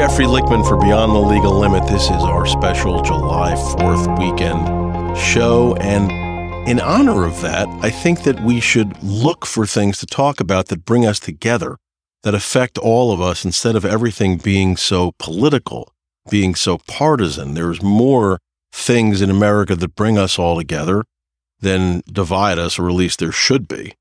Jeffrey Lichtman for Beyond the Legal Limit. This is our special July 4th weekend show. And in honor of that, I think that we should look for things to talk about that bring us together, that affect all of us instead of everything being so political, being so partisan. There's more things in America that bring us all together than divide us, or at least there should be.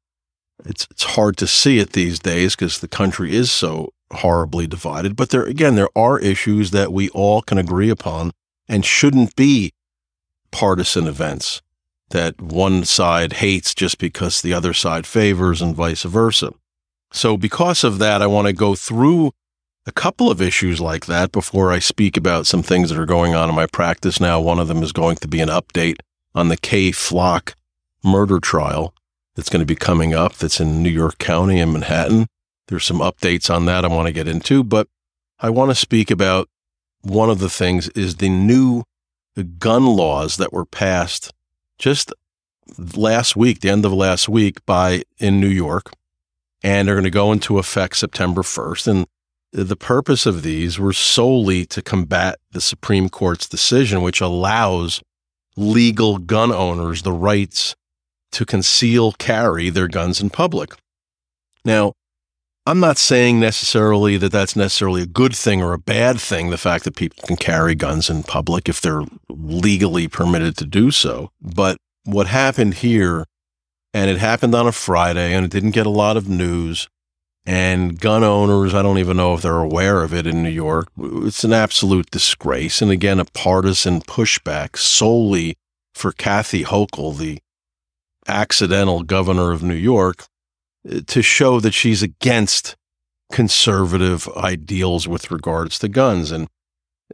It's, it's hard to see it these days because the country is so horribly divided. But there, again, there are issues that we all can agree upon and shouldn't be partisan events that one side hates just because the other side favors and vice versa. So, because of that, I want to go through a couple of issues like that before I speak about some things that are going on in my practice now. One of them is going to be an update on the Kay Flock murder trial that's going to be coming up that's in New York County and Manhattan. There's some updates on that I want to get into, but I want to speak about one of the things is the new gun laws that were passed just last week, the end of last week by in New York, and they're going to go into effect September 1st. And the purpose of these were solely to combat the Supreme Court's decision, which allows legal gun owners the rights to conceal carry their guns in public. Now, I'm not saying necessarily that that's necessarily a good thing or a bad thing, the fact that people can carry guns in public if they're legally permitted to do so. But what happened here, and it happened on a Friday and it didn't get a lot of news, and gun owners, I don't even know if they're aware of it in New York. It's an absolute disgrace. And again, a partisan pushback solely for Kathy Hochul, the accidental governor of New York, to show that she's against conservative ideals with regards to guns. And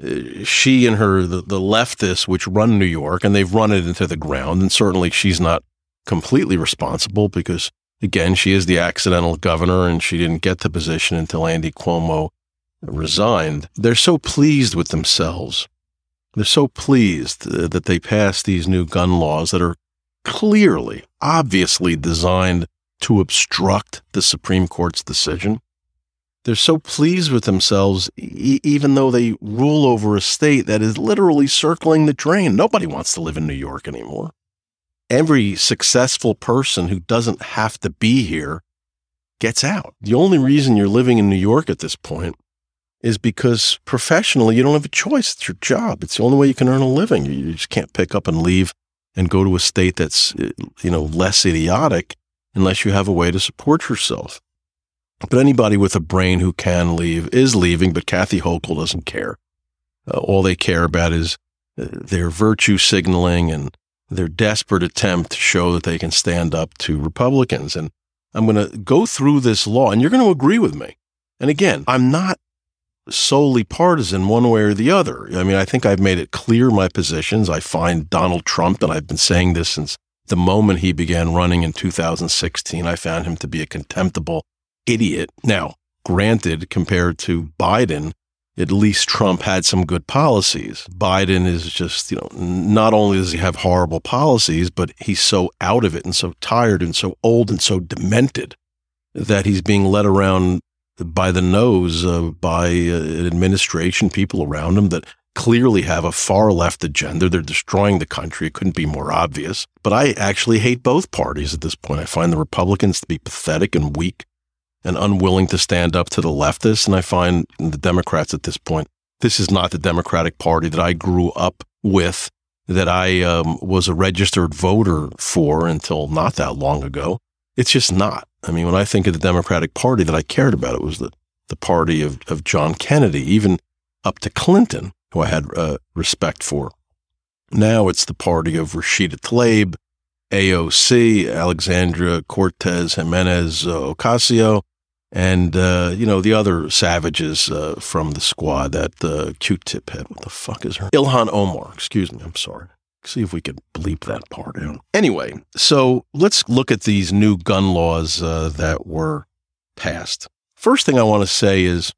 uh, she and her, the, the leftists, which run New York, and they've run it into the ground. And certainly she's not completely responsible because, again, she is the accidental governor and she didn't get the position until Andy Cuomo resigned. They're so pleased with themselves. They're so pleased uh, that they passed these new gun laws that are clearly, obviously designed to obstruct the Supreme Court's decision. They're so pleased with themselves, e- even though they rule over a state that is literally circling the drain. Nobody wants to live in New York anymore. Every successful person who doesn't have to be here gets out. The only reason you're living in New York at this point is because professionally you don't have a choice. It's your job. It's the only way you can earn a living. You just can't pick up and leave and go to a state that's you know less idiotic unless you have a way to support yourself. But anybody with a brain who can leave is leaving, but Kathy Hochul doesn't care. Uh, all they care about is uh, their virtue signaling and their desperate attempt to show that they can stand up to Republicans. And I'm going to go through this law, and you're going to agree with me. And again, I'm not solely partisan one way or the other. I mean, I think I've made it clear my positions. I find Donald Trump, and I've been saying this since the moment he began running in 2016, I found him to be a contemptible idiot. Now, granted, compared to Biden, at least Trump had some good policies. Biden is just, you know, not only does he have horrible policies, but he's so out of it and so tired and so old and so demented that he's being led around by the nose uh, by uh, administration, people around him that clearly have a far left agenda. They're destroying the country. It couldn't be more obvious. But I actually hate both parties at this point. I find the Republicans to be pathetic and weak and unwilling to stand up to the leftists. And I find the Democrats at this point, this is not the Democratic Party that I grew up with, that I um, was a registered voter for until not that long ago. It's just not. I mean, when I think of the Democratic Party that I cared about, it was the, the party of, of John Kennedy, even up to Clinton who I had uh, respect for. Now it's the party of Rashida Tlaib, AOC, Alexandria Cortez Jimenez uh, Ocasio, and uh, you know the other savages uh, from the squad. That uh, Q-tip had. What the fuck is her? Ilhan Omar. Excuse me. I'm sorry. See if we could bleep that part out. Anyway, so let's look at these new gun laws uh, that were passed. First thing I want to say is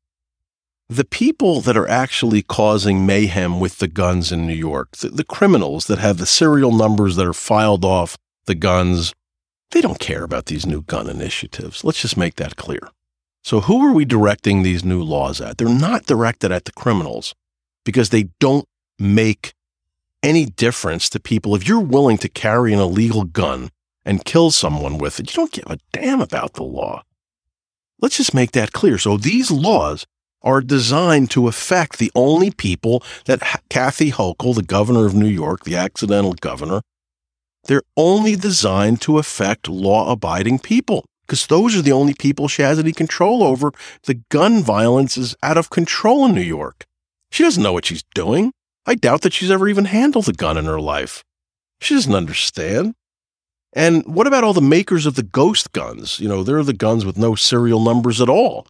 the people that are actually causing mayhem with the guns in New York, the, the, criminals that have the serial numbers that are filed off the guns, they don't care about these new gun initiatives. Let's just make that clear. So, who are we directing these new laws at? They're not directed at the criminals because they don't make any difference to people. If you're willing to carry an illegal gun and kill someone with it, you don't give a damn about the law. Let's just make that clear. So, these laws are designed to affect the only people that Kathy Hochul, the governor of New York, the accidental governor, they're only designed to affect law abiding people because those are the only people she has any control over. The gun violence is out of control in New York. She doesn't know what she's doing. I doubt that she's ever even handled a gun in her life. She doesn't understand. And what about all the makers of the ghost guns? You know, they're the guns with no serial numbers at all.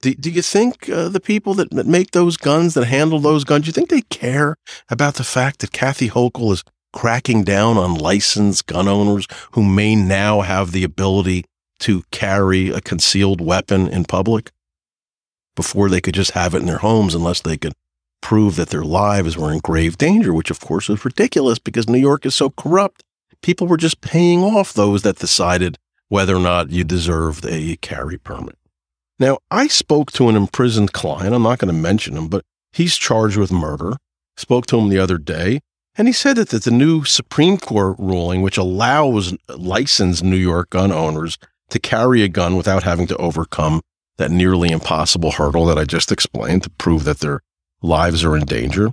Do, do you think uh, the people that, make those guns, that handle those guns, do you think they care about the fact that Kathy Hochul is cracking down on licensed gun owners who may now have the ability to carry a concealed weapon in public before they could just have it in their homes unless they could prove that their lives were in grave danger, which of course is ridiculous because New York is so corrupt. People were just paying off those that decided whether or not you deserved a carry permit. Now, I spoke to an imprisoned client. I'm not going to mention him, but he's charged with murder. Spoke to him the other day, and he said that, that the new Supreme Court ruling, which allows licensed New York gun owners to carry a gun without having to overcome that nearly impossible hurdle that I just explained to prove that their lives are in danger.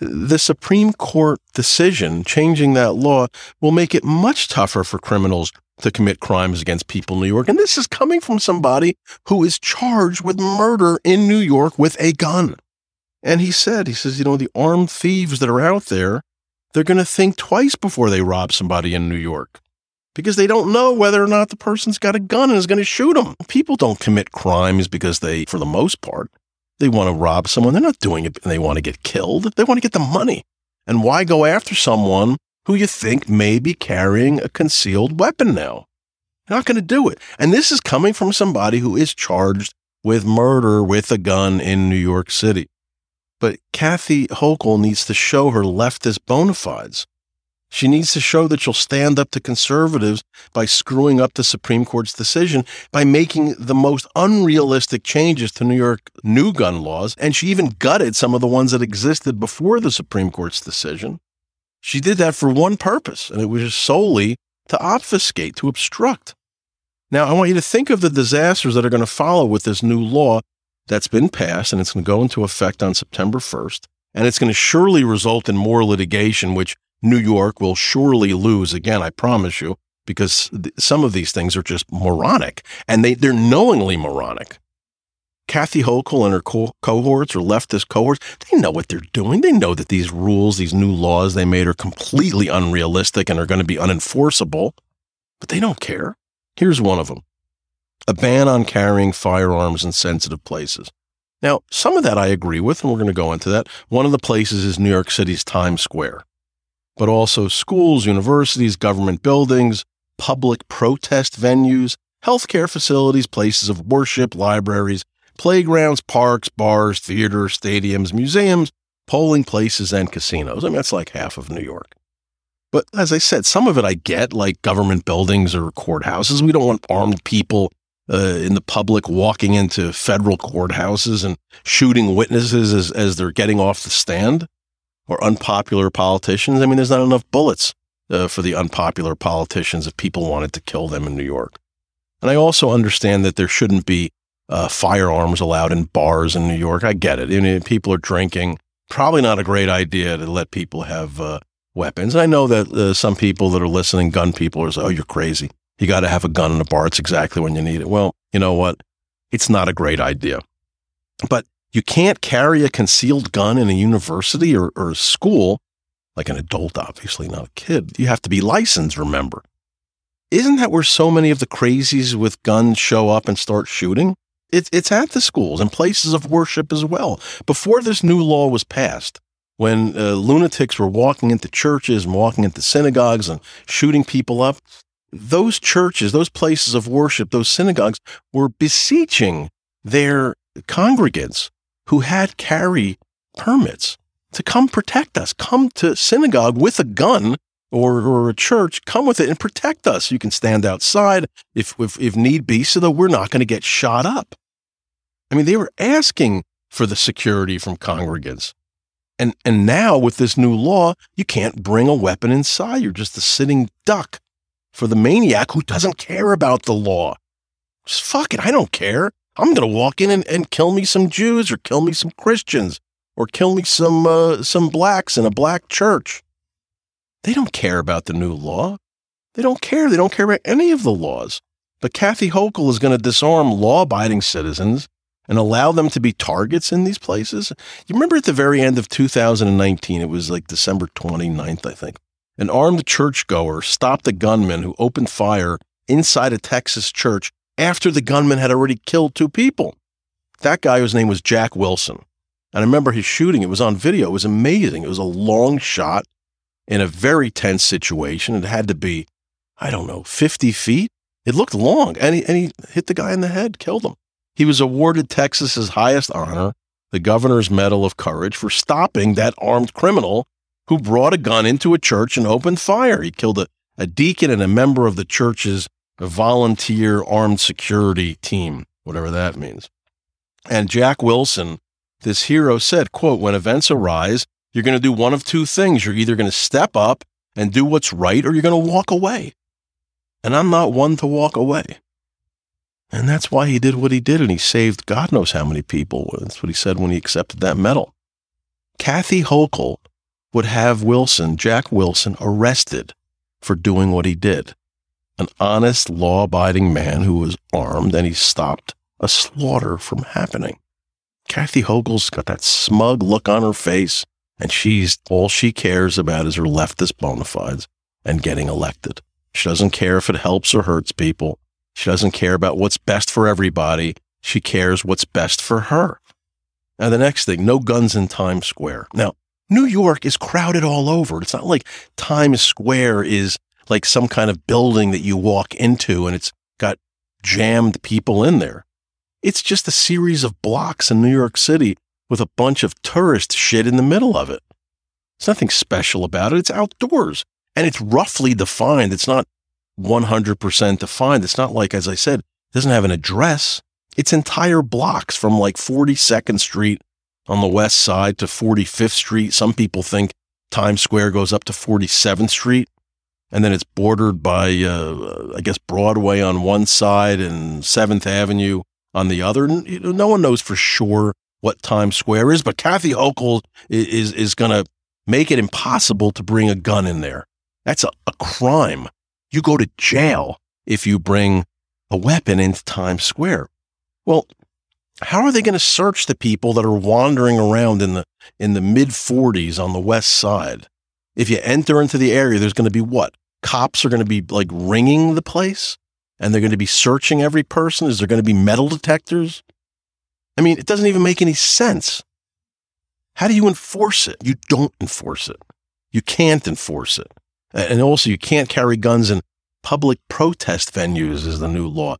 The Supreme Court decision changing that law will make it much tougher for criminals to commit crimes against people in New York. And this is coming from somebody who is charged with murder in New York with a gun. And he said, he says, you know, the armed thieves that are out there, they're going to think twice before they rob somebody in New York because they don't know whether or not the person's got a gun and is going to shoot them. People don't commit crimes because they, for the most part, they want to rob someone. They're not doing it and they want to get killed. They want to get the money. And why go after someone who you think may be carrying a concealed weapon now? You're not going to do it. And this is coming from somebody who is charged with murder with a gun in New York City. But Kathy Hochul needs to show her leftist bona fides. She needs to show that she'll stand up to conservatives by screwing up the Supreme Court's decision by making the most unrealistic changes to New York new gun laws. And she even gutted some of the ones that existed before the Supreme Court's decision. She did that for one purpose, and it was solely to obfuscate, to obstruct. Now, I want you to think of the disasters that are going to follow with this new law that's been passed, and it's going to go into effect on September 1st. And it's going to surely result in more litigation, which New York will surely lose again, I promise you, because th- some of these things are just moronic and they, they're knowingly moronic. Kathy Hochul and her co- cohorts or leftist cohorts, they know what they're doing. They know that these rules, these new laws they made are completely unrealistic and are going to be unenforceable, but they don't care. Here's one of them a ban on carrying firearms in sensitive places. Now, some of that I agree with, and we're going to go into that. One of the places is New York City's Times Square but also schools, universities, government buildings, public protest venues, healthcare facilities, places of worship, libraries, playgrounds, parks, bars, theaters, stadiums, museums, polling places, and casinos. I mean, that's like half of New York. But as I said, some of it I get, like government buildings or courthouses. We don't want armed people uh, in the public walking into federal courthouses and shooting witnesses as, as they're getting off the stand or unpopular politicians. I mean, there's not enough bullets uh, for the unpopular politicians if people wanted to kill them in New York. And I also understand that there shouldn't be uh, firearms allowed in bars in New York. I get it. I mean, people are drinking. Probably not a great idea to let people have uh, weapons. I know that uh, some people that are listening, gun people, are saying, "Oh, you're crazy. You got to have a gun in a bar. It's exactly when you need it." Well, you know what? It's not a great idea. But you can't carry a concealed gun in a university or, or a school, like an adult, obviously, not a kid. You have to be licensed, remember. Isn't that where so many of the crazies with guns show up and start shooting? It, it's at the schools and places of worship as well. Before this new law was passed, when uh, lunatics were walking into churches and walking into synagogues and shooting people up, those churches, those places of worship, those synagogues were beseeching their congregants who had carry permits to come protect us. Come to synagogue with a gun or, or a church, come with it and protect us. You can stand outside if, if, if need be so that we're not going to get shot up. I mean, they were asking for the security from congregants. And, and now with this new law, you can't bring a weapon inside. You're just a sitting duck for the maniac who doesn't care about the law. Just fuck it. I don't care. I'm going to walk in and, and kill me some Jews or kill me some Christians or kill me some, uh, some blacks in a black church. They don't care about the new law. They don't care. They don't care about any of the laws. But Kathy Hochul is going to disarm law abiding citizens and allow them to be targets in these places. You remember at the very end of 2019, it was like December 29th, I think, an armed churchgoer stopped a gunman who opened fire inside a Texas church after the gunman had already killed two people. That guy, whose name was Jack Wilson. And I remember his shooting, it was on video. It was amazing. It was a long shot in a very tense situation. It had to be, I don't know, 50 feet. It looked long, and he, and he hit the guy in the head, killed him. He was awarded Texas's highest honor, the Governor's Medal of Courage, for stopping that armed criminal who brought a gun into a church and opened fire. He killed a, a deacon and a member of the church's volunteer armed security team, whatever that means. And Jack Wilson, this hero said, quote, when events arise, you're going to do one of two things. You're either going to step up and do what's right or you're going to walk away. And I'm not one to walk away. And that's why he did what he did, and he saved God knows how many people. That's what he said when he accepted that medal. Kathy Hochul would have Wilson, Jack Wilson, arrested for doing what he did. An honest, law abiding man who was armed, and he stopped a slaughter from happening. Kathy Hochul's got that smug look on her face, and she's all she cares about is her leftist bona fides and getting elected. She doesn't care if it helps or hurts people. She doesn't care about what's best for everybody. She cares what's best for her. Now, the next thing no guns in Times Square. Now, New York is crowded all over. It's not like Times Square is like some kind of building that you walk into and it's got jammed people in there. It's just a series of blocks in New York City with a bunch of tourist shit in the middle of it. There's nothing special about it. It's outdoors and it's roughly defined. It's not 100% defined. It's not like, as I said, it doesn't have an address. It's entire blocks from like 42nd Street on the west side to 45th Street. Some people think Times Square goes up to 47th Street. And then it's bordered by, uh, I guess, Broadway on one side and 7th Avenue on the other. No one knows for sure what Times Square is, but Kathy Hochul is, is going to make it impossible to bring a gun in there. That's a, a crime. You go to jail if you bring a weapon into Times Square. Well, how are they going to search the people that are wandering around in the in the mid 40s on the west side? If you enter into the area, there's going to be what? Cops are going to be like ringing the place and they're going to be searching every person. Is there going to be metal detectors? I mean, it doesn't even make any sense. How do you enforce it? You don't enforce it. You can't enforce it. And also, you can't carry guns in public protest venues, is the new law.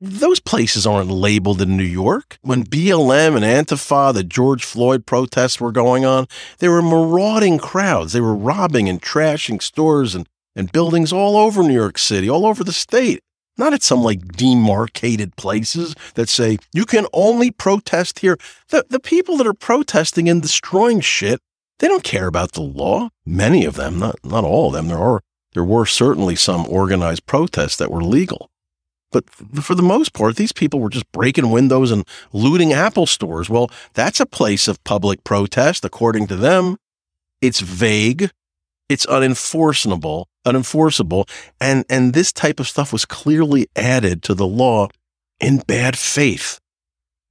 Those places aren't labeled in New York. When BLM and Antifa, the George Floyd protests were going on, they were marauding crowds. They were robbing and trashing stores and, and buildings all over New York City, all over the state. Not at some like demarcated places that say you can only protest here. The, the people that are protesting and destroying shit they don't care about the law. Many of them, not, not all of them. There are, there were certainly some organized protests that were legal. But for the most part, these people were just breaking windows and looting Apple stores. Well, that's a place of public protest, according to them. It's vague. It's unenforceable, unenforceable. And, and this type of stuff was clearly added to the law in bad faith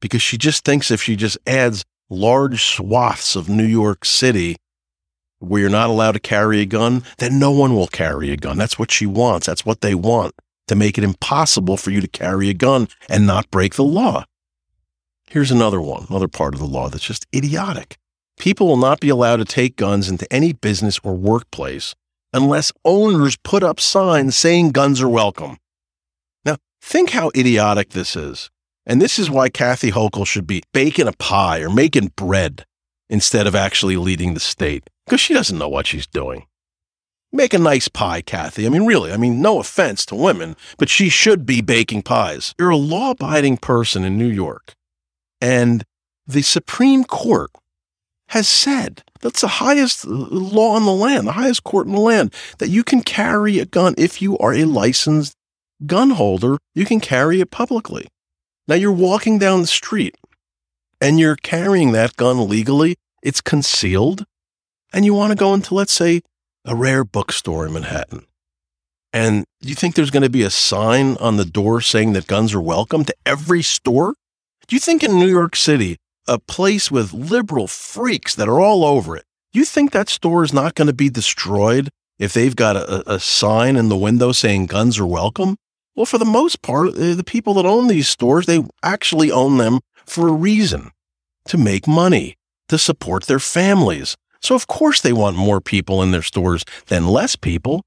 because she just thinks if she just adds large swaths of New York City where you're not allowed to carry a gun, then no one will carry a gun. That's what she wants. That's what they want to make it impossible for you to carry a gun and not break the law. Here's another one, another part of the law that's just idiotic. People will not be allowed to take guns into any business or workplace unless owners put up signs saying guns are welcome. Now, think how idiotic this is. And this is why Kathy Hochul should be baking a pie or making bread instead of actually leading the state because she doesn't know what she's doing. Make a nice pie, Kathy. I mean, really, I mean, no offense to women, but she should be baking pies. You're a law abiding person in New York, And the Supreme Court has said that's the highest law in the land, the highest court in the land, that you can carry a gun if you are a licensed gun holder, you can carry it publicly. Now you're walking down the street and you're carrying that gun legally, it's concealed, and you want to go into, let's say, a rare bookstore in Manhattan. And you think there's going to be a sign on the door saying that guns are welcome to every store? Do you think in New York City, a place with liberal freaks that are all over it, you think that store is not going to be destroyed if they've got a, a sign in the window saying guns are welcome? Well, for the most part, uh, the people that own these stores, they actually own them for a reason to make money, to support their families. So, of course, they want more people in their stores than less people.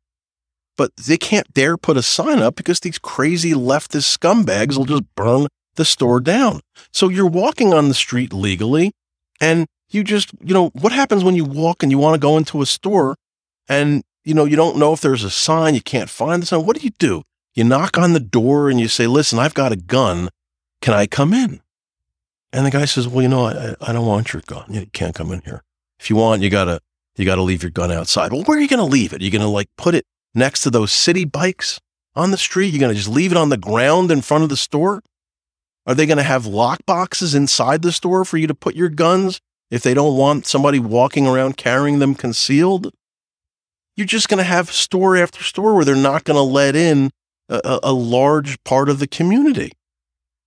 But they can't dare put a sign up because these crazy leftist scumbags will just burn the store down. So you're walking on the street legally and you just, you know, what happens when you walk and you want to go into a store and, you know, you don't know if there's a sign, you can't find the sign. What do you do? You knock on the door and you say, listen, I've got a gun. Can I come in? And the guy says, well, you know, I, I don't want your gun. You can't come in here. If you want, you gotta, you gotta leave your gun outside. Well, where are you going to leave it? Are you going to like put it next to those Citi Bikes on the street? You're going to just leave it on the ground in front of the store? Are they going to have lock boxes inside the store for you to put your guns if they don't want somebody walking around carrying them concealed? You're just going to have store after store where they're not going to let in a, a large part of the community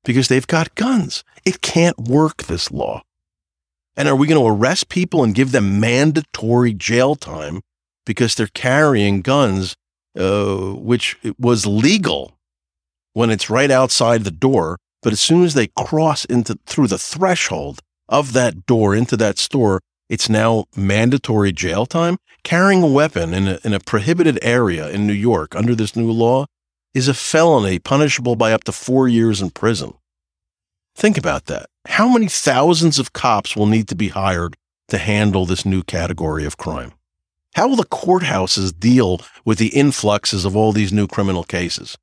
because they've got guns. It can't work, this law. And are we going to arrest people and give them mandatory jail time because they're carrying guns, uh, which was legal when it's right outside the door? But as soon as they cross into through the threshold of that door into that store, it's now mandatory jail time. Carrying a weapon in a, in a prohibited area in New York under this new law is a felony punishable by up to four years in prison. Think about that. How many thousands of cops will need to be hired to handle this new category of crime? How will the courthouses deal with the influxes of all these new criminal cases?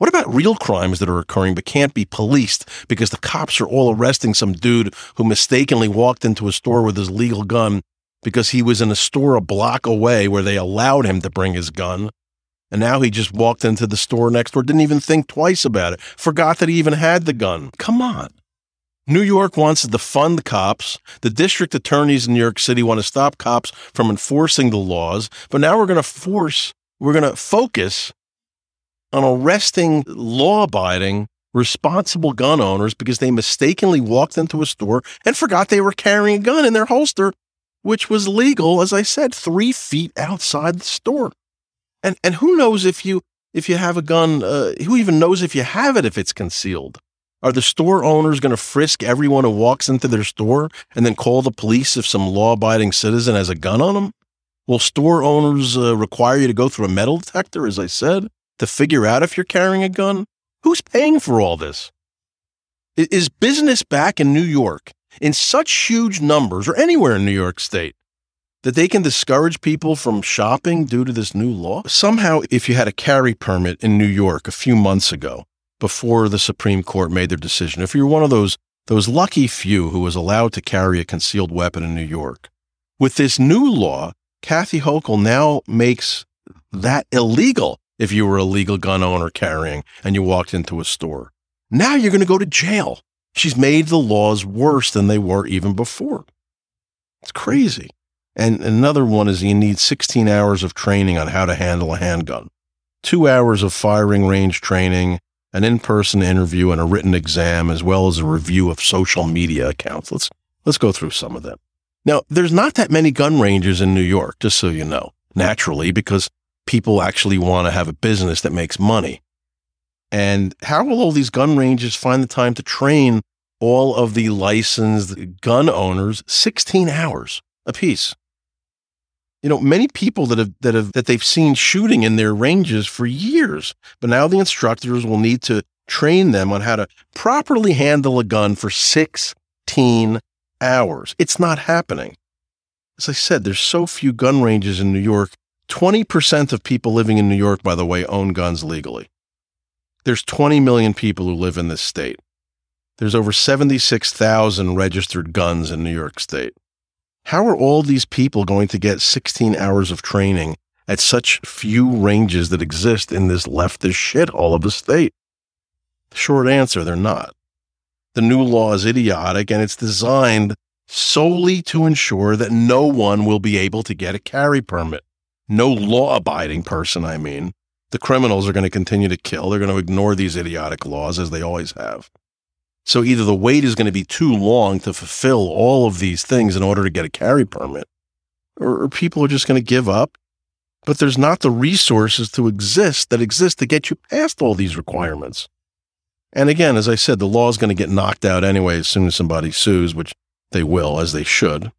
What about real crimes that are occurring but can't be policed because the cops are all arresting some dude who mistakenly walked into a store with his legal gun because he was in a store a block away where they allowed him to bring his gun and now he just walked into the store next door, didn't even think twice about it, forgot that he even had the gun. Come on. New York wants to defund cops. The district attorneys in New York City want to stop cops from enforcing the laws. But now we're going to force, we're going to focus on arresting law abiding, responsible gun owners because they mistakenly walked into a store and forgot they were carrying a gun in their holster, which was legal, as I said, three feet outside the store. And and who knows if you if you have a gun? Uh, who even knows if you have it if it's concealed? Are the store owners going to frisk everyone who walks into their store and then call the police if some law-abiding citizen has a gun on them? Will store owners uh, require you to go through a metal detector, as I said, to figure out if you're carrying a gun? Who's paying for all this? Is business back in New York in such huge numbers, or anywhere in New York State, that they can discourage people from shopping due to this new law? Somehow, if you had a carry permit in New York a few months ago, before the Supreme Court made their decision, if you're one of those those lucky few who was allowed to carry a concealed weapon in New York, with this new law, Kathy Hochul now makes that illegal if you were a legal gun owner carrying and you walked into a store. Now you're going to go to jail. She's made the laws worse than they were even before. It's crazy. And another one is you need 16 hours of training on how to handle a handgun, two hours of firing range training, an in-person interview and a written exam, as well as a review of social media accounts. Let's, let's go through some of them. Now, there's not that many gun ranges in New York, just so you know, naturally, because people actually want to have a business that makes money. And how will all these gun ranges find the time to train all of the licensed gun owners 16 hours apiece? you know, many people that have that have that they've seen shooting in their ranges for years, but now the instructors will need to train them on how to properly handle a gun for 16 hours. It's not happening. As I said, there's so few gun ranges in New York. 20% of people living in New York, by the way, own guns legally. There's 20 million people who live in this state. There's over 76,000 registered guns in New York State. How are all these people going to get 16 hours of training at such few ranges that exist in this leftist shithole of a state? Short answer, they're not. The new law is idiotic and it's designed solely to ensure that no one will be able to get a carry permit. No law abiding person, I mean. The criminals are going to continue to kill. They're going to ignore these idiotic laws as they always have. So either the wait is going to be too long to fulfill all of these things in order to get a carry permit, or, or people are just going to give up. But there's not the resources to exist that exist to get you past all these requirements. And again, as I said, the law is going to get knocked out anyway as soon as somebody sues, which they will, as they should.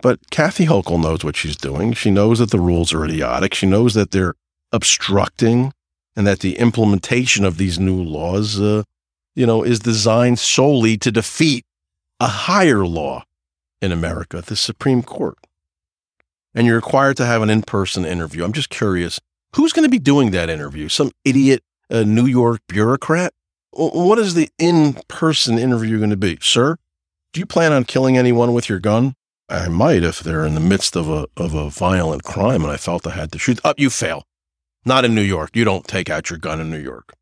But Kathy Hochul knows what she's doing. She knows that the rules are idiotic. She knows that they're obstructing and that the implementation of these new laws, uh, you know, is designed solely to defeat a higher law in America, the Supreme Court. And you're required to have an in person interview. I'm just curious who's going to be doing that interview? Some idiot uh, New York bureaucrat? What is the in person interview going to be? Sir, do you plan on killing anyone with your gun? I might if they're in the midst of a, of a violent crime and I felt I had to shoot. Up, oh, you fail. Not in New York. You don't take out your gun in New York.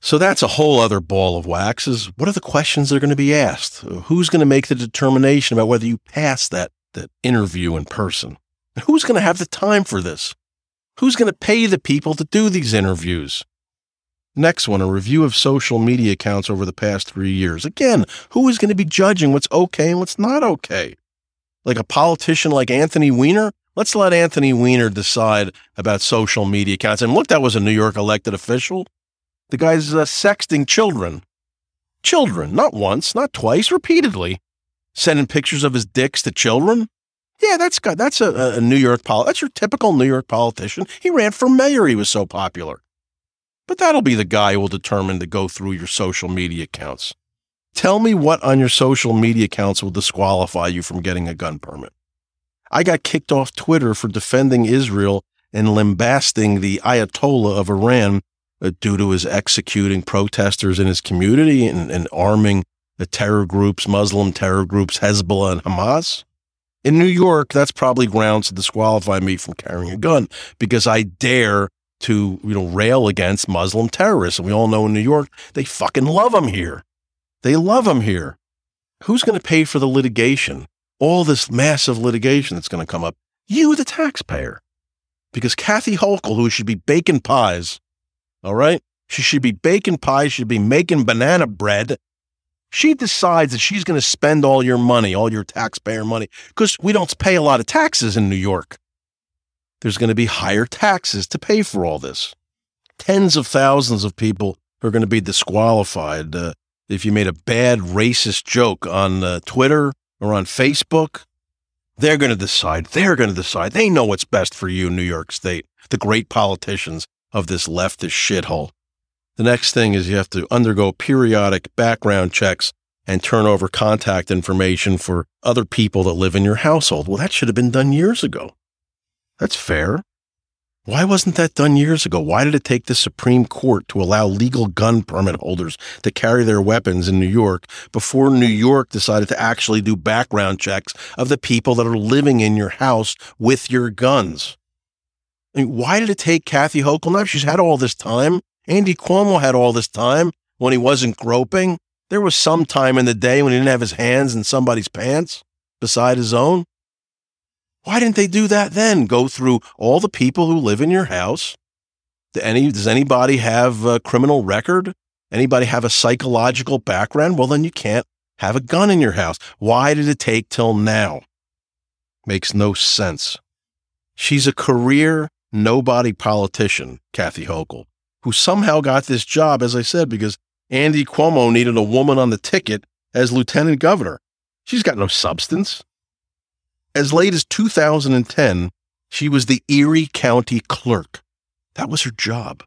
So that's a whole other ball of wax is what are the questions that are going to be asked? Who's going to make the determination about whether you pass that, that interview in person? And who's going to have the time for this? Who's going to pay the people to do these interviews? Next one, a review of social media accounts over the past three years. Again, who is going to be judging what's okay and what's not okay? Like a politician like Anthony Weiner? Let's let Anthony Weiner decide about social media accounts. And look, that was a New York elected official. The guy's uh, sexting children. Children, not once, not twice, repeatedly. Sending pictures of his dicks to children. Yeah, that's got that's a, a New York pol. That's your typical New York politician. He ran for mayor. He was so popular. But that'll be the guy who will determine to go through your social media accounts. Tell me what on your social media accounts will disqualify you from getting a gun permit. I got kicked off Twitter for defending Israel and lambasting the Ayatollah of Iran uh, due to his executing protesters in his community and, and arming the terror groups, Muslim terror groups, Hezbollah and Hamas. In New York, that's probably grounds to disqualify me from carrying a gun because I dare to, you know, rail against Muslim terrorists. And we all know in New York, they fucking love them here. They love them here. Who's going to pay for the litigation? All this massive litigation that's going to come up? You, the taxpayer. Because Kathy Hochul, who should be baking pies, all right? She should be baking pies, should be making banana bread. She decides that she's going to spend all your money, all your taxpayer money, because we don't pay a lot of taxes in New York there's going to be higher taxes to pay for all this. Tens of thousands of people are going to be disqualified uh, if you made a bad racist joke on uh, Twitter or on Facebook. They're going to decide. They're going to decide. They know what's best for you, New York State, the great politicians of this leftist shithole. The next thing is you have to undergo periodic background checks and turn over contact information for other people that live in your household. Well, that should have been done years ago. That's fair. Why wasn't that done years ago? Why did it take the Supreme Court to allow legal gun permit holders to carry their weapons in New York before New York decided to actually do background checks of the people that are living in your house with your guns? I mean, why did it take Kathy Hochul? Now she's had all this time. Andy Cuomo had all this time when he wasn't groping. There was some time in the day when he didn't have his hands in somebody's pants beside his own. Why didn't they do that then? Go through all the people who live in your house. Do any, does anybody have a criminal record? Anybody have a psychological background? Well, then you can't have a gun in your house. Why did it take till now? Makes no sense. She's a career nobody politician, Kathy Hochul, who somehow got this job, as I said, because Andy Cuomo needed a woman on the ticket as lieutenant governor. She's got no substance. As late as 2010, she was the Erie County clerk. That was her job.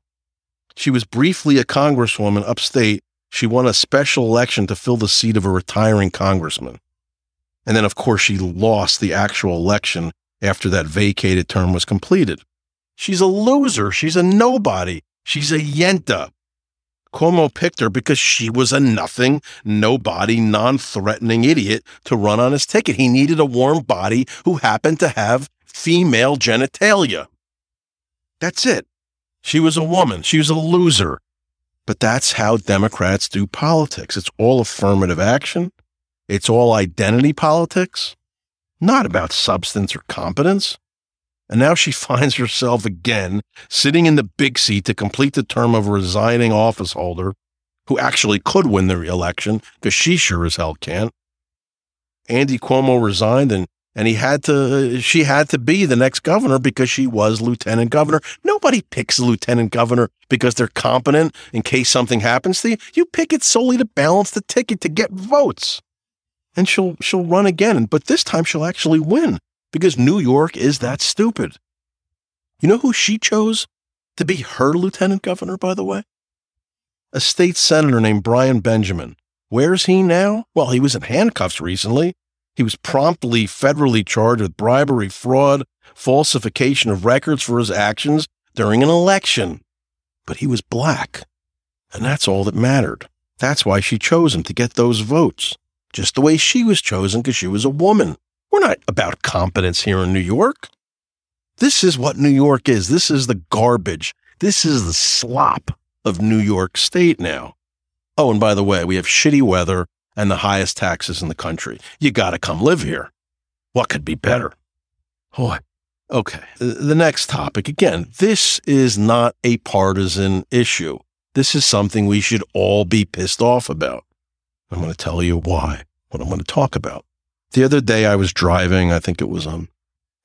She was briefly a congresswoman upstate. She won a special election to fill the seat of a retiring congressman. And then, of course, she lost the actual election after that vacated term was completed. She's a loser. She's a nobody. She's a yenta. Cuomo picked her because she was a nothing, nobody, non threatening idiot to run on his ticket. He needed a warm body who happened to have female genitalia. That's it. She was a woman. She was a loser. But that's how Democrats do politics. It's all affirmative action. It's all identity politics, not about substance or competence. And now she finds herself again sitting in the big seat to complete the term of a resigning office holder who actually could win the reelection because she sure as hell can't. Andy Cuomo resigned and and he had to she had to be the next governor because she was lieutenant governor. Nobody picks a lieutenant governor because they're competent in case something happens to you. You pick it solely to balance the ticket to get votes. And she'll she'll run again, but this time she'll actually win because New York is that stupid. You know who she chose to be her lieutenant governor, by the way? A state senator named Brian Benjamin. Where's he now? Well, he was in handcuffs recently. He was promptly federally charged with bribery, fraud, falsification of records for his actions during an election. But he was black. And that's all that mattered. That's why she chose him to get those votes, just the way she was chosen because she was a woman. We're not about competence here in New York. This is what New York is. This is the garbage. This is the slop of New York State now. Oh, and by the way, we have shitty weather and the highest taxes in the country. You got to come live here. What could be better? Boy. Okay. The next topic. Again, this is not a partisan issue. This is something we should all be pissed off about. I'm going to tell you why, what I'm going to talk about. The other day I was driving, I think it was on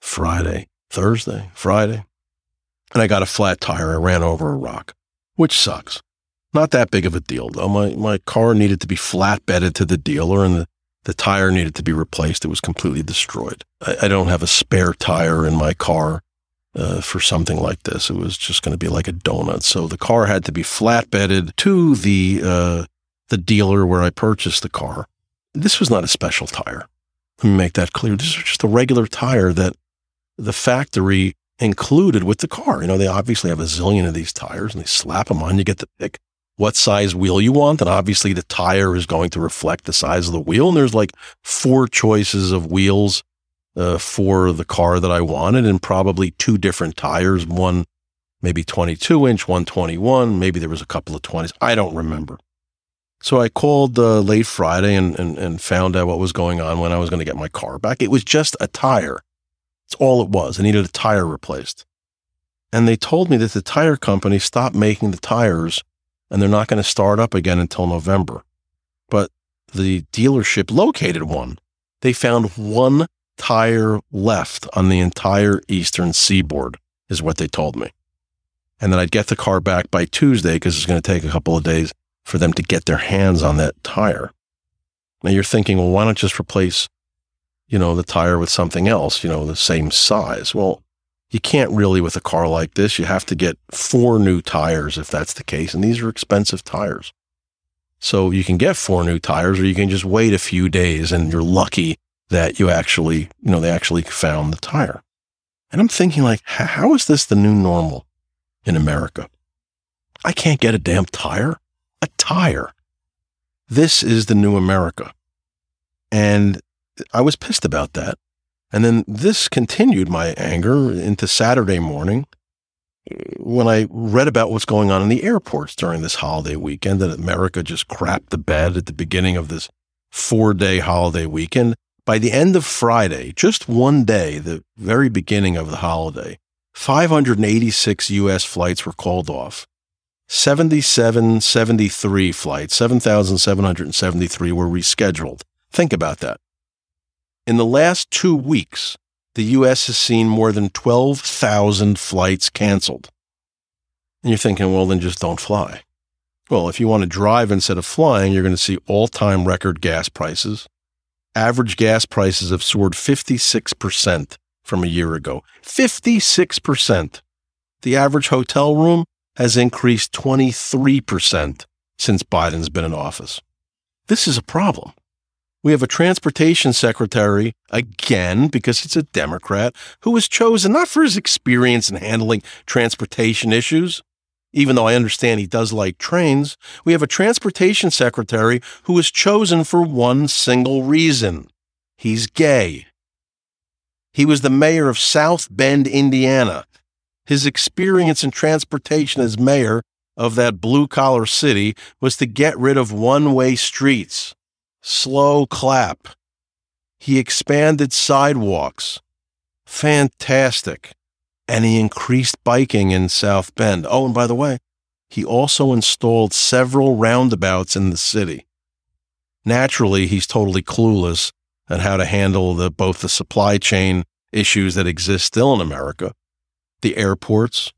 Friday, Thursday, Friday, and I got a flat tire. I ran over a rock, which sucks. Not that big of a deal though. My my car needed to be flatbedded to the dealer and the, the tire needed to be replaced. It was completely destroyed. I, I don't have a spare tire in my car uh, for something like this. It was just going to be like a donut. So the car had to be flatbedded to the uh, the dealer where I purchased the car. This was not a special tire. Let me make that clear. This is just a regular tire that the factory included with the car. You know, they obviously have a zillion of these tires and they slap them on. You get to pick what size wheel you want. And obviously the tire is going to reflect the size of the wheel. And there's like four choices of wheels uh, for the car that I wanted and probably two different tires, one maybe 22 inch, one 21. Maybe there was a couple of 20s. I don't remember. So I called uh, late Friday and, and, and found out what was going on when I was going to get my car back. It was just a tire. That's all it was. I needed a tire replaced. And they told me that the tire company stopped making the tires and they're not going to start up again until November. But the dealership located one. They found one tire left on the entire eastern seaboard, is what they told me. And then I'd get the car back by Tuesday because it's going to take a couple of days for them to get their hands on that tire. Now you're thinking, well, why not just replace, you know, the tire with something else, you know, the same size? Well, you can't really with a car like this. You have to get four new tires if that's the case. And these are expensive tires. So you can get four new tires or you can just wait a few days and you're lucky that you actually, you know, they actually found the tire. And I'm thinking like, how is this the new normal in America? I can't get a damn tire a tire. This is the new America. And I was pissed about that. And then this continued my anger into Saturday morning uh, when I read about what's going on in the airports during this holiday weekend, that America just crapped the bed at the beginning of this four day holiday weekend. By the end of Friday, just one day, the very beginning of the holiday, 586 U.S. flights were called off. 7773 flights, 7,773 were rescheduled. Think about that. In the last two weeks, the U.S. has seen more than 12,000 flights canceled. And you're thinking, well, then just don't fly. Well, if you want to drive instead of flying, you're going to see all time record gas prices. Average gas prices have soared 56% from a year ago. 56%. The average hotel room has increased 23% since Biden's been in office. This is a problem. We have a transportation secretary, again, because it's a Democrat, who was chosen not for his experience in handling transportation issues, even though I understand he does like trains, we have a transportation secretary who was chosen for one single reason he's gay. He was the mayor of South Bend, Indiana. His experience in transportation as mayor of that blue collar city was to get rid of one way streets. Slow clap. He expanded sidewalks. Fantastic. And he increased biking in South Bend. Oh, and by the way, he also installed several roundabouts in the city. Naturally, he's totally clueless on how to handle the, both the supply chain issues that exist still in America, the airports.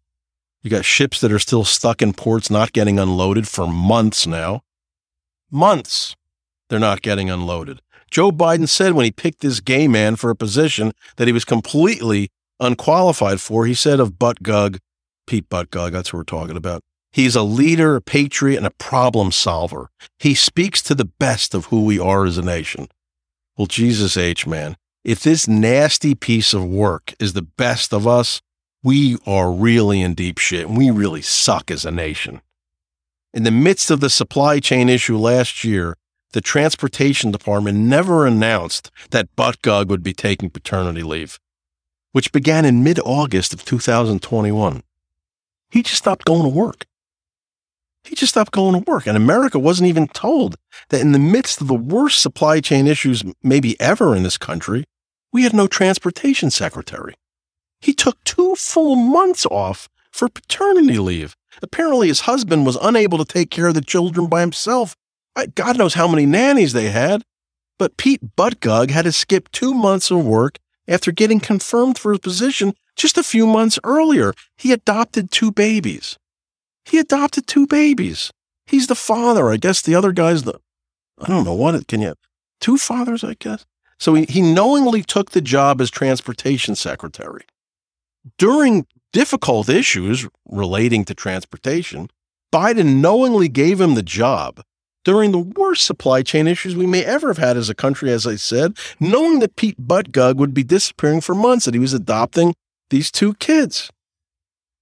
You got ships that are still stuck in ports, not getting unloaded for months now. Months they're not getting unloaded. Joe Biden said when he picked this gay man for a position that he was completely unqualified for. He said of Butt Buttigieg, Pete Buttigieg, that's what we're talking about. He's a leader, a patriot, and a problem solver. He speaks to the best of who we are as a nation. Well, Jesus H, man, if this nasty piece of work is the best of us, we are really in deep shit and we really suck as a nation. In the midst of the supply chain issue last year, the transportation department never announced that Buttigieg would be taking paternity leave, which began in mid August of 2021. He just stopped going to work. He just stopped going to work. And America wasn't even told that in the midst of the worst supply chain issues maybe ever in this country, we had no transportation secretary. He took two full months off for paternity leave. Apparently, his husband was unable to take care of the children by himself. God knows how many nannies they had. But Pete Buttigieg had to skip two months of work after getting confirmed for his position just a few months earlier. He adopted two babies. He adopted two babies. He's the father. I guess the other guy's the, I don't know what, it can you, two fathers, I guess? So he, he knowingly took the job as transportation secretary. During difficult issues relating to transportation, Biden knowingly gave him the job during the worst supply chain issues we may ever have had as a country, as I said, knowing that Pete Buttigieg would be disappearing for months, that he was adopting these two kids.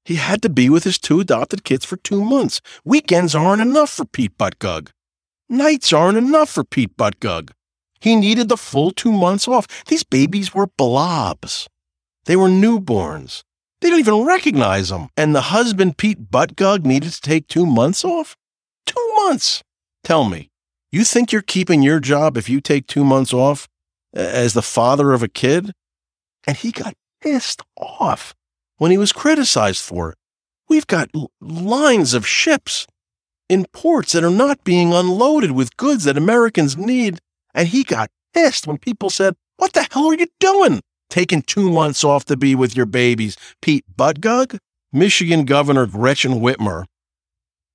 He had to be with his two adopted kids for two months. Weekends aren't enough for Pete Buttigieg. Nights aren't enough for Pete Buttigieg. He needed the full two months off. These babies were blobs. They were newborns. They don't even recognize them. And the husband, Pete Buttigieg, needed to take two months off? Two months. Tell me, you think you're keeping your job if you take two months off as the father of a kid? And he got pissed off when he was criticized for it. We've got lines of ships in ports that are not being unloaded with goods that Americans need and he got pissed when people said, What the hell are you doing? Taking two months off to be with your babies. Pete Buttigieg, Michigan Governor Gretchen Whitmer,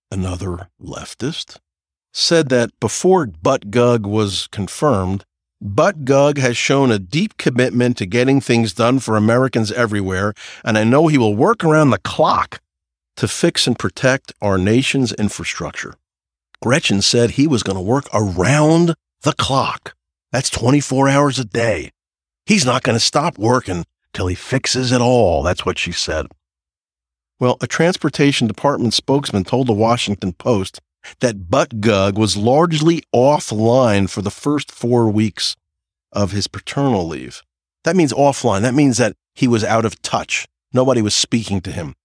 another leftist, said that before Buttigieg was confirmed, Buttigieg has shown a deep commitment to getting things done for Americans everywhere, and I know he will work around the clock to fix and protect our nation's infrastructure. Gretchen said he was going to work around the clock. That's 24 hours a day. He's not going to stop working till he fixes it all. That's what she said. Well, a transportation department spokesman told the Washington Post that Buttigieg was largely offline for the first four weeks of his paternal leave. That means offline. That means that he was out of touch. Nobody was speaking to him.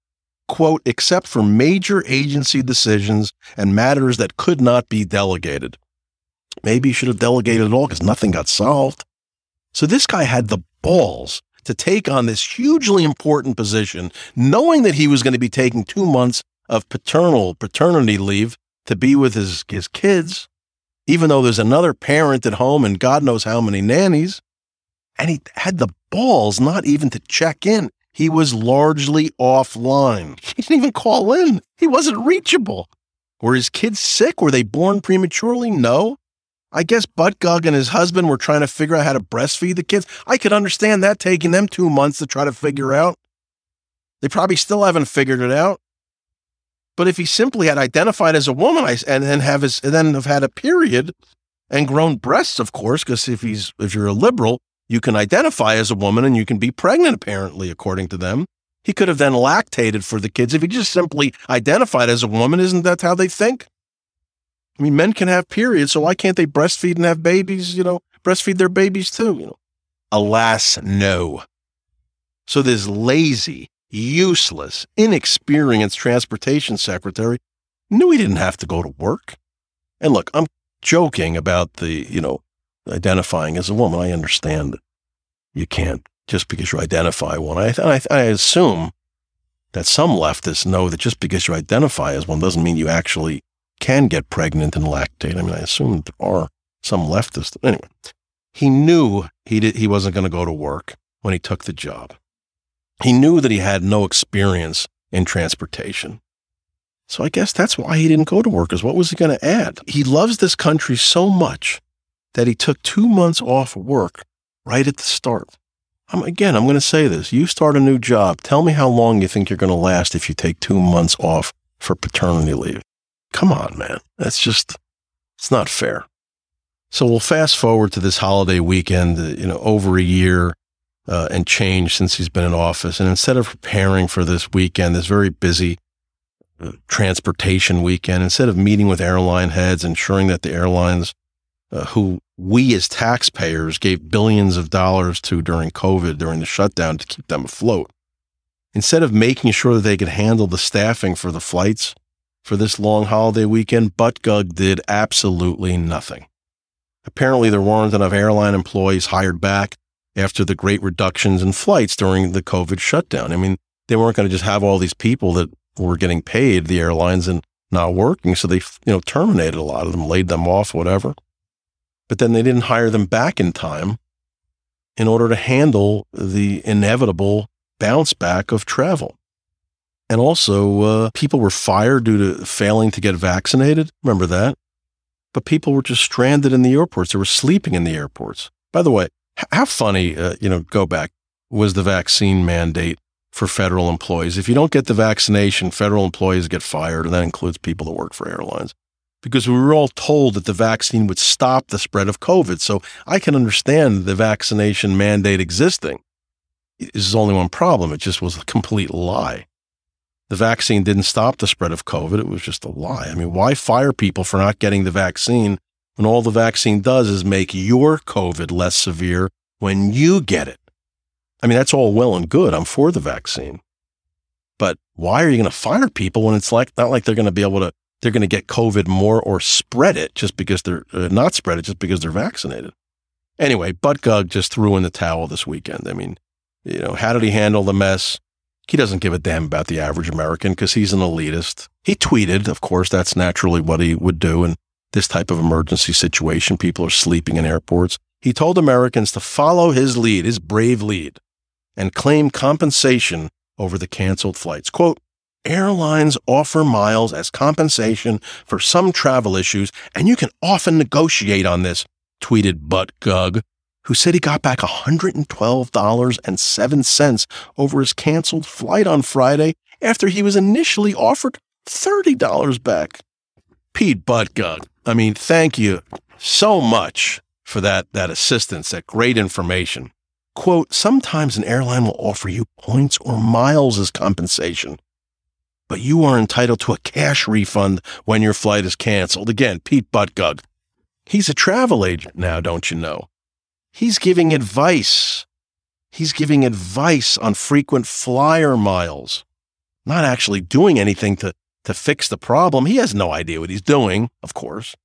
Quote, except for major agency decisions and matters that could not be delegated. Maybe he should have delegated it all because nothing got solved. So this guy had the balls to take on this hugely important position, knowing that he was going to be taking two months of paternal paternity leave to be with his, his kids, even though there's another parent at home and God knows how many nannies. And he had the balls not even to check in. He was largely offline. He didn't even call in. He wasn't reachable. Were his kids sick? Were they born prematurely? No. I guess Buttigieg and his husband were trying to figure out how to breastfeed the kids. I could understand that taking them two months to try to figure out. They probably still haven't figured it out. But if he simply had identified as a woman and then have his and then have had a period and grown breasts, of course, because if he's if you're a liberal, you can identify as a woman and you can be pregnant, apparently, according to them. He could have then lactated for the kids if he just simply identified as a woman. Isn't that how they think? I mean, men can have periods, so why can't they breastfeed and have babies, you know, breastfeed their babies too? You know? Alas, no. So this lazy, useless, inexperienced transportation secretary knew he didn't have to go to work. And look, I'm joking about the, you know, identifying as a woman. I understand you can't just because you identify one. I, I, I assume that some leftists know that just because you identify as one doesn't mean you actually can get pregnant and lactate. I mean, I assume there are some leftists. Anyway, he knew he did, he wasn't going to go to work when he took the job. He knew that he had no experience in transportation. So I guess that's why he didn't go to work, is what was he going to add? He loves this country so much that he took two months off work right at the start. I'm, again, I'm going to say this. You start a new job. Tell me how long you think you're going to last if you take two months off for paternity leave. Come on, man. That's just, it's not fair. So we'll fast forward to this holiday weekend, uh, you know, over a year uh, and change since he's been in office. And instead of preparing for this weekend, this very busy transportation weekend, instead of meeting with airline heads, ensuring that the airlines uh, who we as taxpayers gave billions of dollars to during COVID, during the shutdown to keep them afloat, instead of making sure that they could handle the staffing for the flights for this long holiday weekend, Buttigieg did absolutely nothing. Apparently, there weren't enough airline employees hired back after the great reductions in flights during the COVID shutdown. I mean, they weren't going to just have all these people that were getting paid, the airlines, and not working. So they, you know, terminated a lot of them, laid them off, whatever. But then they didn't hire them back in time in order to handle the inevitable bounce back of travel. And also, uh, people were fired due to failing to get vaccinated. Remember that? But people were just stranded in the airports. They were sleeping in the airports. By the way, how funny, uh, you know, go back, was the vaccine mandate for federal employees. If you don't get the vaccination, federal employees get fired, and that includes people that work for airlines. Because we were all told that the vaccine would stop the spread of COVID. So I can understand the vaccination mandate existing. This is only one problem. It just was a complete lie. The vaccine didn't stop the spread of COVID. It was just a lie. I mean, why fire people for not getting the vaccine when all the vaccine does is make your COVID less severe when you get it? I mean, that's all well and good. I'm for the vaccine. But why are you going to fire people when it's like not like they're going to be able to they're going to get COVID more or spread it just because they're uh, not spread it just because they're vaccinated. Anyway, Buttigieg just threw in the towel this weekend. I mean, you know, how did he handle the mess? He doesn't give a damn about the average American because he's an elitist. He tweeted, of course, that's naturally what he would do in this type of emergency situation. People are sleeping in airports. He told Americans to follow his lead, his brave lead and claim compensation over the canceled flights. Quote, Airlines offer miles as compensation for some travel issues, and you can often negotiate on this, tweeted Buttigieg, who said he got back $112.07 over his canceled flight on Friday after he was initially offered $30 back. Pete Buttigieg, I mean, thank you so much for that, that assistance, that great information. Quote, sometimes an airline will offer you points or miles as compensation, but you are entitled to a cash refund when your flight is canceled. Again, Pete Buttigieg. He's a travel agent now, don't you know? He's giving advice. He's giving advice on frequent flyer miles, not actually doing anything to, to fix the problem. He has no idea what he's doing, of course,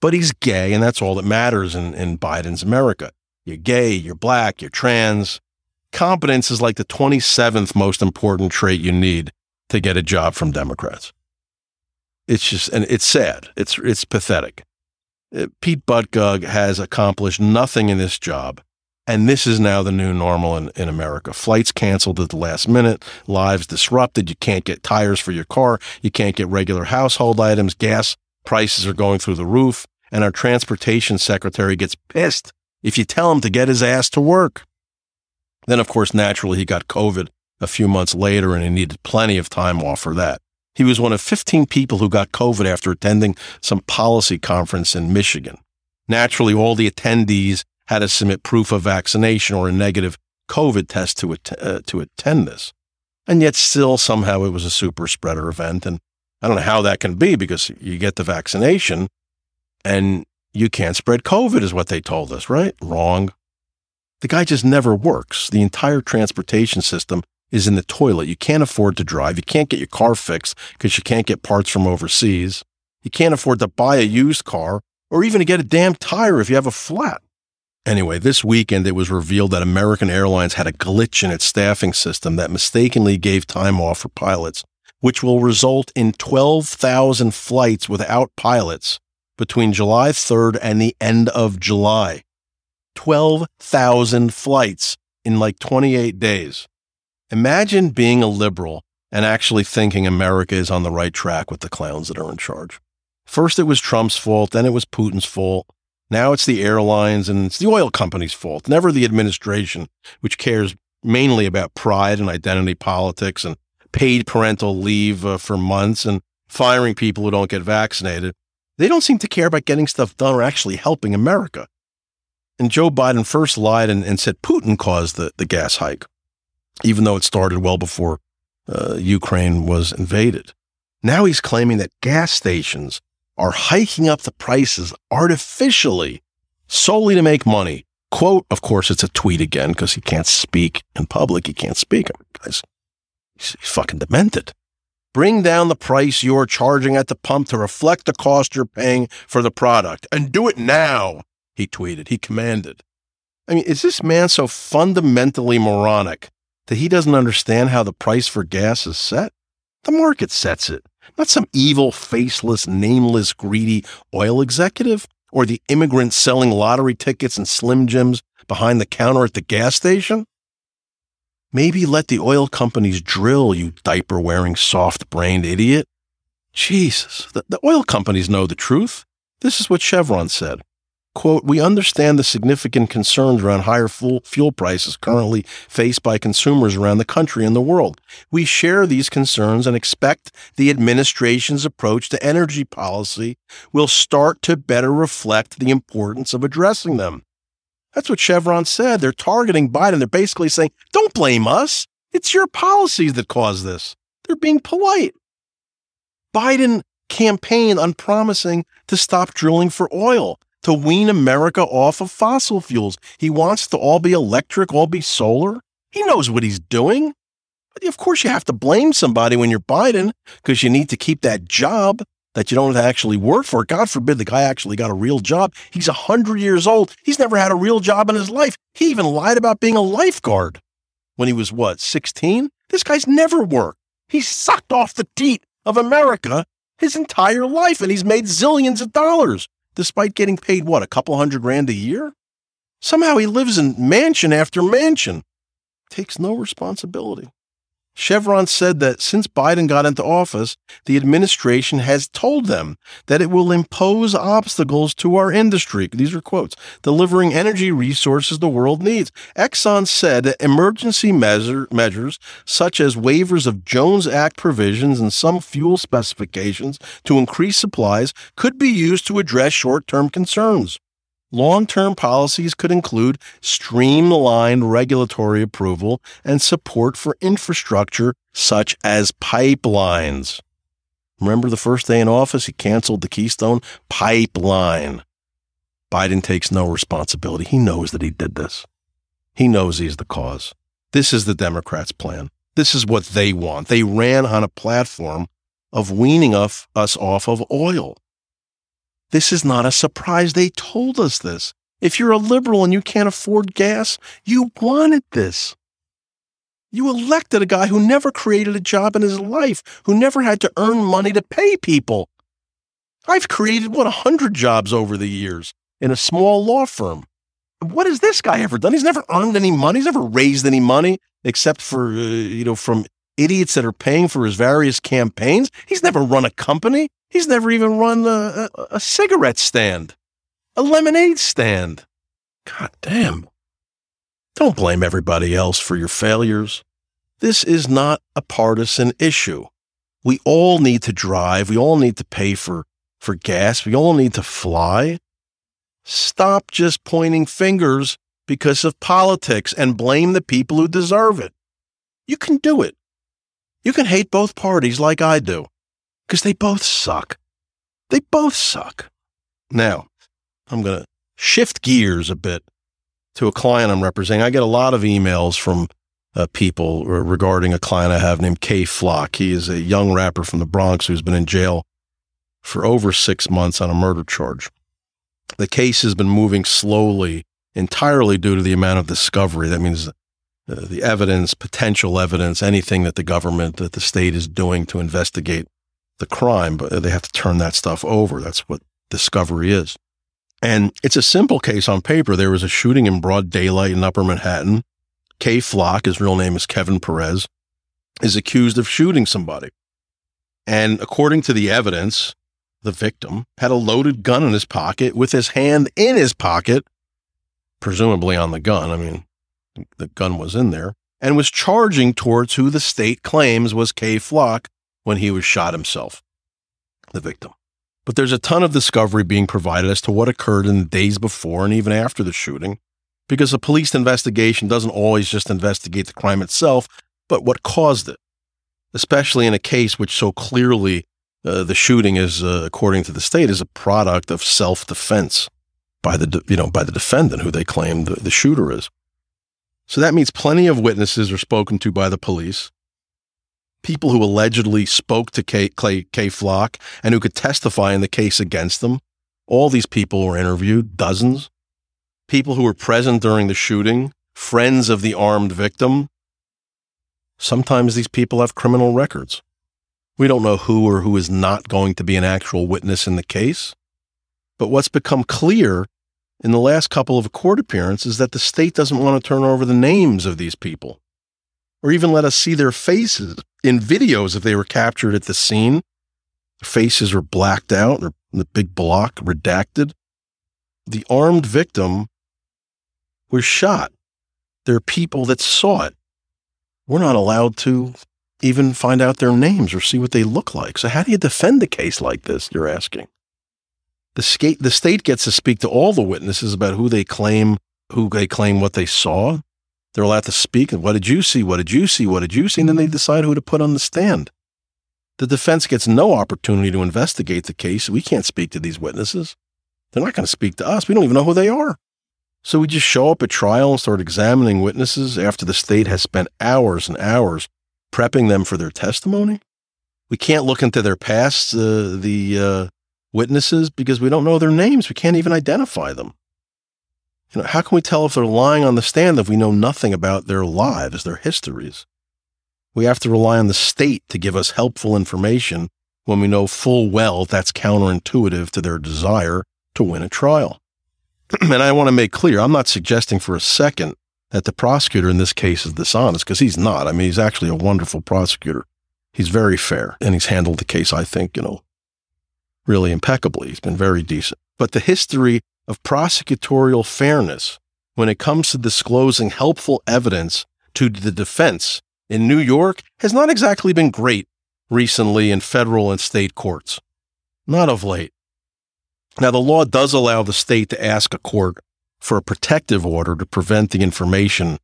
but he's gay, and that's all that matters in, in Biden's America. You're gay, you're black, you're trans. Competence is like the 27th most important trait you need to get a job from Democrats. It's just, and it's sad. It's, it's pathetic. Uh, Pete Buttigieg has accomplished nothing in this job. And this is now the new normal in, in America. Flights canceled at the last minute, lives disrupted. You can't get tires for your car. You can't get regular household items. Gas prices are going through the roof. And our transportation secretary gets pissed if you tell him to get his ass to work. Then, of course, naturally, he got COVID a few months later and he needed plenty of time off for that. He was one of 15 people who got COVID after attending some policy conference in Michigan. Naturally, all the attendees had to submit proof of vaccination or a negative COVID test to, att- uh, to attend this. And yet, still, somehow it was a super spreader event. And I don't know how that can be because you get the vaccination and you can't spread COVID, is what they told us, right? Wrong. The guy just never works. The entire transportation system is in the toilet. You can't afford to drive. You can't get your car fixed because you can't get parts from overseas. You can't afford to buy a used car or even to get a damn tire if you have a flat. Anyway, this weekend it was revealed that American Airlines had a glitch in its staffing system that mistakenly gave time off for pilots, which will result in 12,000 flights without pilots between July 3rd and the end of July. 12,000 flights in like 28 days. Imagine being a liberal and actually thinking America is on the right track with the clowns that are in charge. First, it was Trump's fault, then it was Putin's fault. Now it's the airlines and it's the oil company's fault, never the administration, which cares mainly about pride and identity politics and paid parental leave uh, for months and firing people who don't get vaccinated. They don't seem to care about getting stuff done or actually helping America. And Joe Biden first lied and, and said Putin caused the, the gas hike, even though it started well before uh, Ukraine was invaded. Now he's claiming that gas stations are hiking up the prices artificially solely to make money. Quote, of course, it's a tweet again because he can't speak in public. He can't speak. I mean, guys, he's, he's fucking demented. Bring down the price you're charging at the pump to reflect the cost you're paying for the product and do it now, he tweeted. He commanded. I mean, is this man so fundamentally moronic that he doesn't understand how the price for gas is set? The market sets it not some evil, faceless, nameless, greedy oil executive or the immigrant selling lottery tickets and Slim Jims behind the counter at the gas station. Maybe let the oil companies drill, you diaper wearing, soft brained idiot. Jesus, the, the oil companies know the truth. This is what Chevron said. Quote, we understand the significant concerns around higher fuel prices currently faced by consumers around the country and the world. We share these concerns and expect the administration's approach to energy policy will start to better reflect the importance of addressing them. That's what Chevron said. They're targeting Biden. They're basically saying, don't blame us. It's your policies that caused this. They're being polite. Biden campaigned on promising to stop drilling for oil to wean America off of fossil fuels. He wants to all be electric, all be solar. He knows what he's doing. But of course, you have to blame somebody when you're Biden because you need to keep that job that you don't actually work for. God forbid the guy actually got a real job. He's 100 years old. He's never had a real job in his life. He even lied about being a lifeguard when he was what, 16? This guy's never worked. He's sucked off the teat of America his entire life and he's made zillions of dollars despite getting paid what, a couple hundred grand a year? Somehow he lives in mansion after mansion, takes no responsibility. Chevron said that since Biden got into office, the administration has told them that it will impose obstacles to our industry. These are quotes delivering energy resources the world needs. Exxon said that emergency measure, measures, such as waivers of Jones Act provisions and some fuel specifications to increase supplies, could be used to address short term concerns. Long term policies could include streamlined regulatory approval and support for infrastructure such as pipelines. Remember the first day in office, he canceled the Keystone pipeline. Biden takes no responsibility. He knows that he did this. He knows he's the cause. This is the Democrats' plan. This is what they want. They ran on a platform of weaning us off of oil. This is not a surprise. They told us this. If you're a liberal and you can't afford gas, you wanted this. You elected a guy who never created a job in his life, who never had to earn money to pay people. I've created, what, a hundred jobs over the years in a small law firm. What has this guy ever done? He's never earned any money. He's never raised any money except for, uh, you know, from idiots that are paying for his various campaigns. He's never run a company. He's never even run a, a, a cigarette stand, a lemonade stand. God damn. Don't blame everybody else for your failures. This is not a partisan issue. We all need to drive. We all need to pay for, for gas. We all need to fly. Stop just pointing fingers because of politics and blame the people who deserve it. You can do it. You can hate both parties like I do, because they both suck. They both suck. Now, I'm going to shift gears a bit to a client I'm representing. I get a lot of emails from uh, people regarding a client I have named Kay Flock. He is a young rapper from the Bronx who's been in jail for over six months on a murder charge. The case has been moving slowly, entirely due to the amount of discovery. That means uh, the evidence, potential evidence, anything that the government, that the state is doing to investigate the crime, but they have to turn that stuff over. That's what discovery is. And it's a simple case on paper. There was a shooting in broad daylight in Upper Manhattan. Kay Flock, his real name is Kevin Perez, is accused of shooting somebody. And according to the evidence, the victim had a loaded gun in his pocket with his hand in his pocket, presumably on the gun. I mean, the gun was in there, and was charging towards who the state claims was Kay Flock when he was shot himself, the victim. But there's a ton of discovery being provided as to what occurred in the days before and even after the shooting, because a police investigation doesn't always just investigate the crime itself, but what caused it, especially in a case which so clearly uh, the shooting is, uh, according to the state, is a product of self-defense by the you know by the defendant, who they claim the, the shooter is. So that means plenty of witnesses are spoken to by the police people who allegedly spoke to Kay, Clay, Flock and who could testify in the case against them. All these people were interviewed, dozens. People who were present during the shooting, friends of the armed victim. Sometimes these people have criminal records. We don't know who or who is not going to be an actual witness in the case. But what's become clear in the last couple of court appearances is that the state doesn't want to turn over the names of these people or even let us see their faces in videos if they were captured at the scene. Their faces are blacked out or the big block redacted. The armed victim was shot. There are people that saw it. We're not allowed to even find out their names or see what they look like. So, how do you defend a case like this? You're asking. The state, the state gets to speak to all the witnesses about who they claim, who they claim what they saw. They're allowed to speak. What did you see? What did you see? What did you see? And then they decide who to put on the stand. The defense gets no opportunity to investigate the case. We can't speak to these witnesses. They're not going to speak to us. We don't even know who they are. So we just show up at trial and start examining witnesses after the state has spent hours and hours prepping them for their testimony. We can't look into their past, uh, the uh, witnesses, because we don't know their names. We can't even identify them. You know, how can we tell if they're lying on the stand if we know nothing about their lives, their histories? We have to rely on the state to give us helpful information when we know full well that's counterintuitive to their desire to win a trial. and I want to make clear, I'm not suggesting for a second that the prosecutor in this case is dishonest because he's not. I mean, he's actually a wonderful prosecutor. He's very fair and he's handled the case, I think, you know, really impeccably. He's been very decent. But the history of prosecutorial fairness when it comes to disclosing helpful evidence to the defense in New York has not exactly been great recently in federal and state courts. Not of late. Now, the law does allow the state to ask a court for a protective order to prevent the information,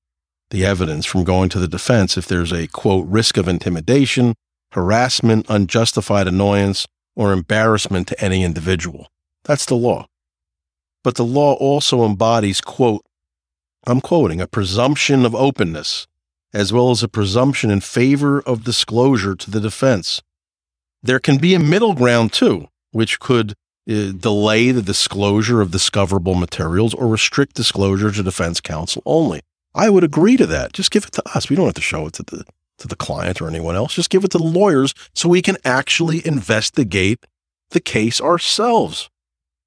the evidence, from going to the defense if there's a quote, risk of intimidation, harassment, unjustified annoyance, or embarrassment to any individual. That's the law. But the law also embodies, quote, I'm quoting, a presumption of openness, as well as a presumption in favor of disclosure to the defense. There can be a middle ground too, which could uh, delay the disclosure of discoverable materials or restrict disclosure to defense counsel only. I would agree to that. Just give it to us. We don't have to show it to the to the client or anyone else. Just give it to the lawyers so we can actually investigate the case ourselves.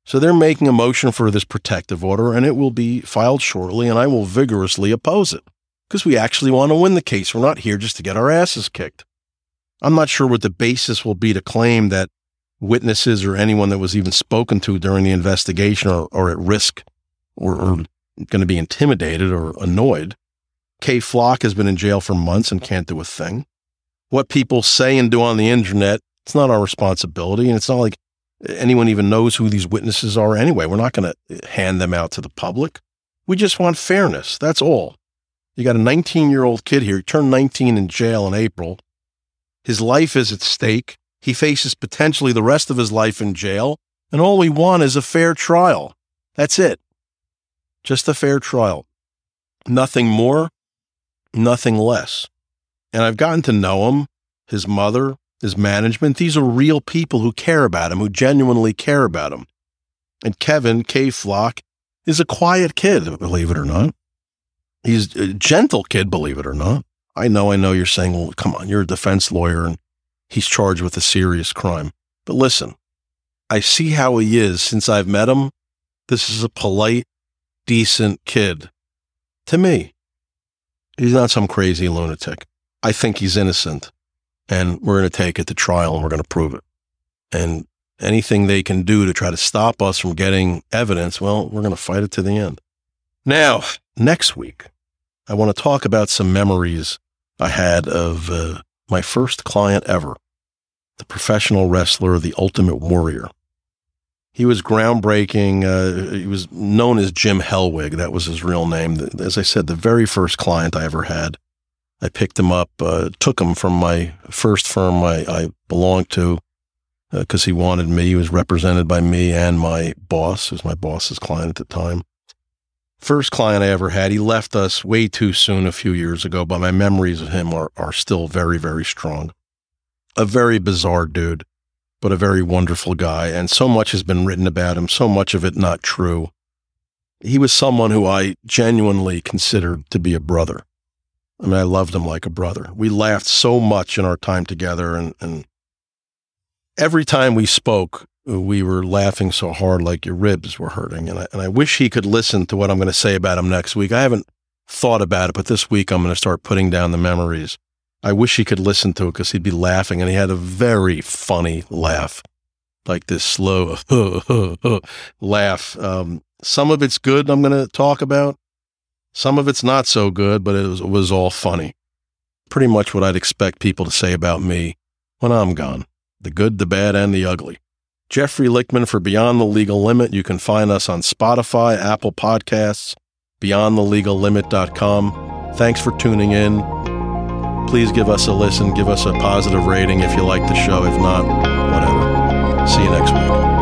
So they're making a motion for this protective order, and it will be filed shortly, and I will vigorously oppose it because we actually want to win the case. We're not here just to get our asses kicked. I'm not sure what the basis will be to claim that witnesses or anyone that was even spoken to during the investigation are, are at risk or, or going to be intimidated or annoyed. Kay Flock has been in jail for months and can't do a thing. What people say and do on the internet, it's not our responsibility. And it's not like anyone even knows who these witnesses are anyway. We're not going to hand them out to the public. We just want fairness. That's all. You got a 19 year old kid here. He turned 19 in jail in April. His life is at stake. He faces potentially the rest of his life in jail. And all we want is a fair trial. That's it. Just a fair trial. Nothing more, nothing less. And I've gotten to know him, his mother, his management. These are real people who care about him, who genuinely care about him. And Kevin Kay Flock is a quiet kid, believe it or not. He's a gentle kid, believe it or not. I know, I know you're saying, well, come on, you're a defense lawyer and he's charged with a serious crime. But listen, I see how he is since I've met him. This is a polite, decent kid. To me, he's not some crazy lunatic. I think he's innocent and we're going to take it to trial and we're going to prove it. And anything they can do to try to stop us from getting evidence, well, we're going to fight it to the end. Now, next week, I want to talk about some memories I had of uh, my first client ever, the professional wrestler, the Ultimate Warrior. He was groundbreaking. Uh, he was known as Jim Hellwig. That was his real name. As I said, the very first client I ever had. I picked him up, uh, took him from my first firm I, I belonged to because uh, he wanted me. He was represented by me and my boss, who was my boss's client at the time. First client I ever had, he left us way too soon a few years ago, but my memories of him are, are still very, very strong. A very bizarre dude, but a very wonderful guy. And so much has been written about him, so much of it not true. He was someone who I genuinely considered to be a brother. I mean, I loved him like a brother. We laughed so much in our time together, and, and every time we spoke, we were laughing so hard like your ribs were hurting. And I, and I wish he could listen to what I'm going to say about him next week. I haven't thought about it, but this week I'm going to start putting down the memories. I wish he could listen to it because he'd be laughing. And he had a very funny laugh, like this slow laugh. Um, some of it's good, I'm going to talk about. Some of it's not so good, but it was, it was all funny. Pretty much what I'd expect people to say about me when I'm gone the good, the bad, and the ugly. Jeffrey Lichtman for Beyond the Legal Limit. You can find us on Spotify, Apple Podcasts, beyondthelegallimit.com. Thanks for tuning in. Please give us a listen, give us a positive rating if you like the show. If not, whatever. See you next week.